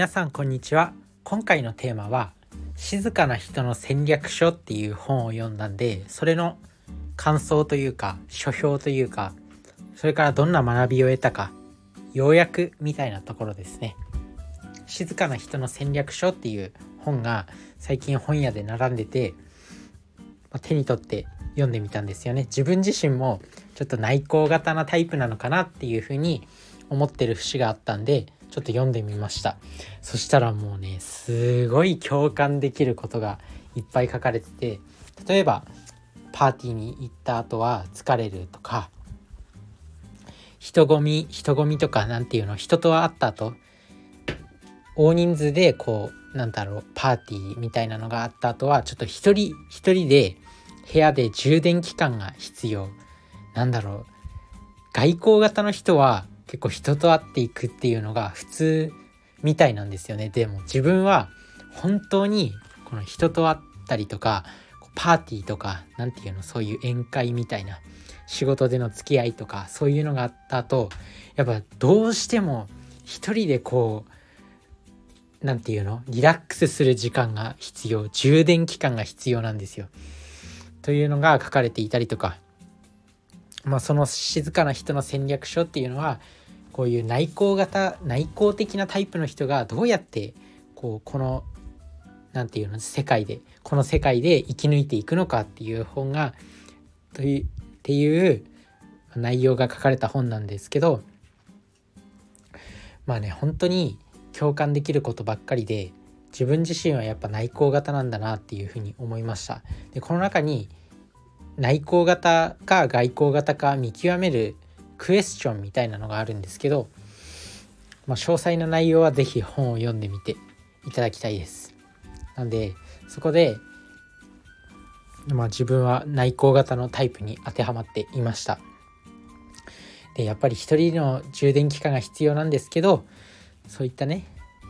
皆さんこんにちは。今回のテーマは静かな人の戦略書っていう本を読んだんでそれの感想というか書評というかそれからどんな学びを得たか要約みたいなところですね。静かな人の戦略書っていう本が最近本屋で並んでて、ま手に取って読んでみたんですよね。自分自身もちょっと内向型なタイプなのかなっていうふうに思ってる節があったんでちょっと読んでみました。そしたらもうねすごい共感できることがいっぱい書かれてて例えばパーティーに行った後は疲れるとか人混み人混みとか何て言うの人と会った後大人数でこうなんだろうパーティーみたいなのがあった後はちょっと一人一人で部屋で充電期間が必要。なんだろう外交型の人は結構人と会っていくっていうのが普通みたいなんですよねでも自分は本当にこの人と会ったりとかパーティーとか何て言うのそういう宴会みたいな仕事での付き合いとかそういうのがあった後やっぱどうしても一人でこう何て言うのリラックスする時間が必要充電期間が必要なんですよ。というのが書かれていたりとかまあその静かな人の戦略書っていうのはこういう内向型内向的なタイプの人がどうやってこうこの何て言うの世界でこの世界で生き抜いていくのかっていう本がというっていう内容が書かれた本なんですけどまあね本当に共感できることばっかりで自分自身はやっぱ内向型なんだなっていうふうに思いました。でこの中に内向型か外向型か見極めるクエスチョンみたいなのがあるんですけど、まあ、詳細な内容は是非本を読んでみていただきたいです。なんでそこで、まあ、自分は内向型のタイプに当てはまっていました。でやっぱり一人の充電期間が必要なんですけどそういったね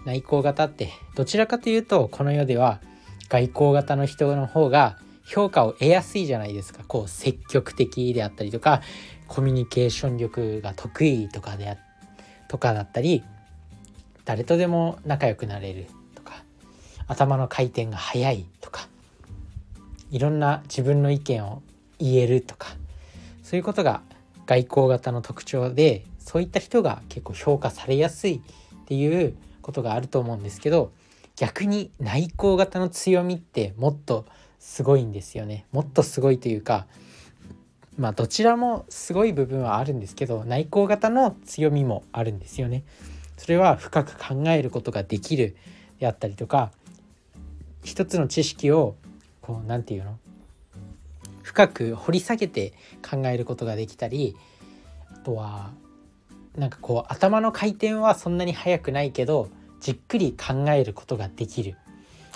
内向型ってどちらかというとこの世では外向型の人の方が評価を得やすいじゃないですか。こう積極的であったりとかコミュニケーション力が得意とかであとかだったり誰とでも仲良くなれるとか頭の回転が速いとかいろんな自分の意見を言えるとかそういうことが外交型の特徴でそういった人が結構評価されやすいっていうことがあると思うんですけど逆に内向型の強みってもっとすごいんですよね。もっとすごいというかまあどちらもすごい部分はあるんですけど内向型の強みもあるんですよね。それは深く考えることができるであったりとか一つの知識をこう何て言うの？深く掘り下げて考えることができたりあとはなんかこう頭の回転はそんなに速くないけどじっくり考えることができる。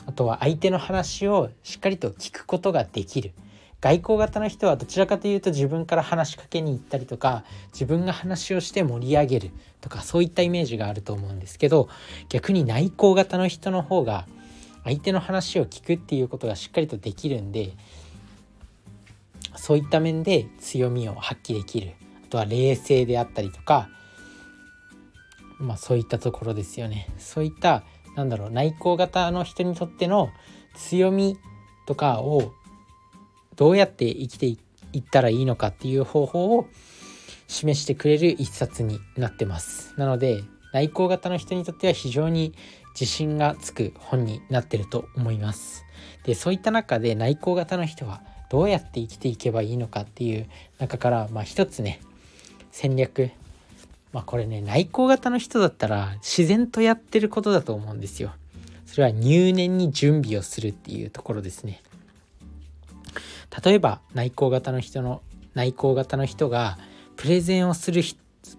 あとは相手の話をしっかりと聞くことができる。外交型の人はどちらかというと自分から話しかけに行ったりとか自分が話をして盛り上げるとかそういったイメージがあると思うんですけど逆に内向型の人の方が相手の話を聞くっていうことがしっかりとできるんでそういった面で強みを発揮できる。あとは冷静であったりとかまあそういったところですよね。そういったなんだろう内向型の人にとっての強みとかをどうやって生きていったらいいのかっていう方法を示してくれる一冊になってます。なので内向型の人にとっては非常に自信がつく本になってると思います。でそういった中で内向型の人はどうやって生きていけばいいのかっていう中からまあ一つね戦略まあこれね内向型の人だったら自然とやってることだと思うんですよそれは入念に準備をするっていうところですね例えば内向型の人の内向型の人がプレゼンをする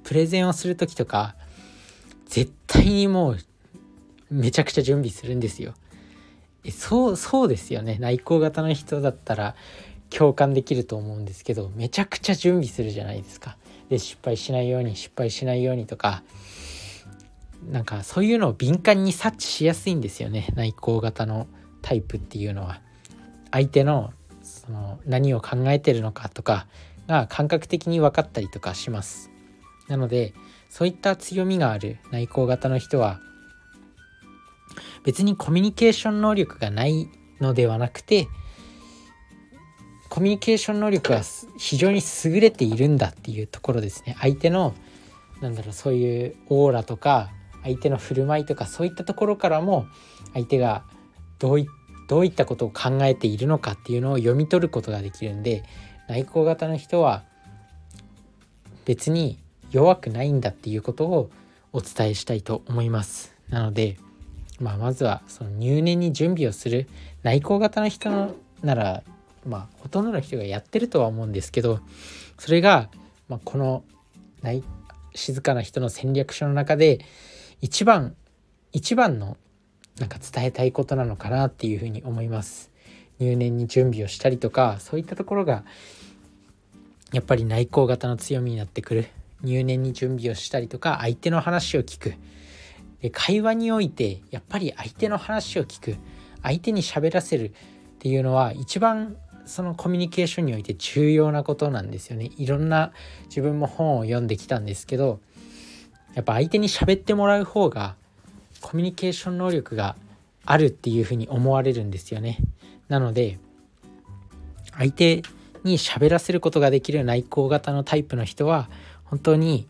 プレゼンをする時とか絶対にもうめちゃくちゃ準備するんですよ。えそうそうですよね内向型の人だったら共感できると思うんですけどめちゃくちゃ準備するじゃないですか。で失敗しないように失敗しないようにとかなんかそういうのを敏感に察知しやすいんですよね内向型のタイプっていうのは。相手のその何を考えてるのかとかが感覚的に分かったりとかします。なのでそういった強みがある内向型の人は別にコミュニケーション能力がないのではなくてコミュニケーション能力が非常に優れているんだっていうところですね相手のなんだろうそういうオーラとか相手の振る舞いとかそういったところからも相手がどういどういったことを考えているのかっていうのを読み取ることができるんで内向型の人は別に弱くないんだっていうことをお伝えしたいと思います。なので、まあ、まずはその入念に準備をする内向型の人なら、まあ、ほとんどの人がやってるとは思うんですけどそれが、まあ、この内静かな人の戦略書の中で一番一番のなんか伝えたいことなのかなっていうふうに思います。入念に準備をしたりとかそういったところがやっぱり内向型の強みになってくる。入念に準備をしたりとか相手の話を聞く。で会話においてやっぱり相手の話を聞く。相手に喋らせるっていうのは一番そのコミュニケーションにおいて重要なことなんですよねいろんな自分も本を読んできたんですけどやっぱ相手に喋ってもらう方がコミュニケーション能力があるっていうふうに思われるんですよね。なので相手に喋らせることができる内向型のタイプの人は本当に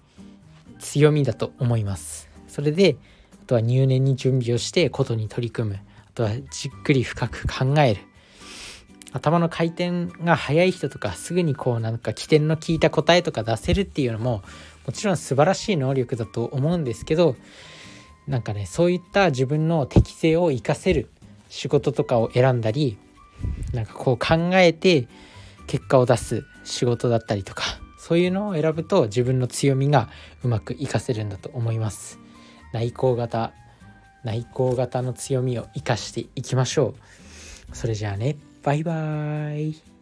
強みだと思います。それであとは入念に準備をしてことに取り組むあとはじっくり深く考える頭の回転が速い人とかすぐにこうなんか起点の効いた答えとか出せるっていうのももちろん素晴らしい能力だと思うんですけどなんかねそういった自分の適性を生かせる仕事とかを選んだりなんかこう考えて結果を出す仕事だったりとかそういうのを選ぶと自分の強みがうまく活かせるんだと思います。内向型内向型の強みを生かしていきましょう。それじゃあね。バイバーイ。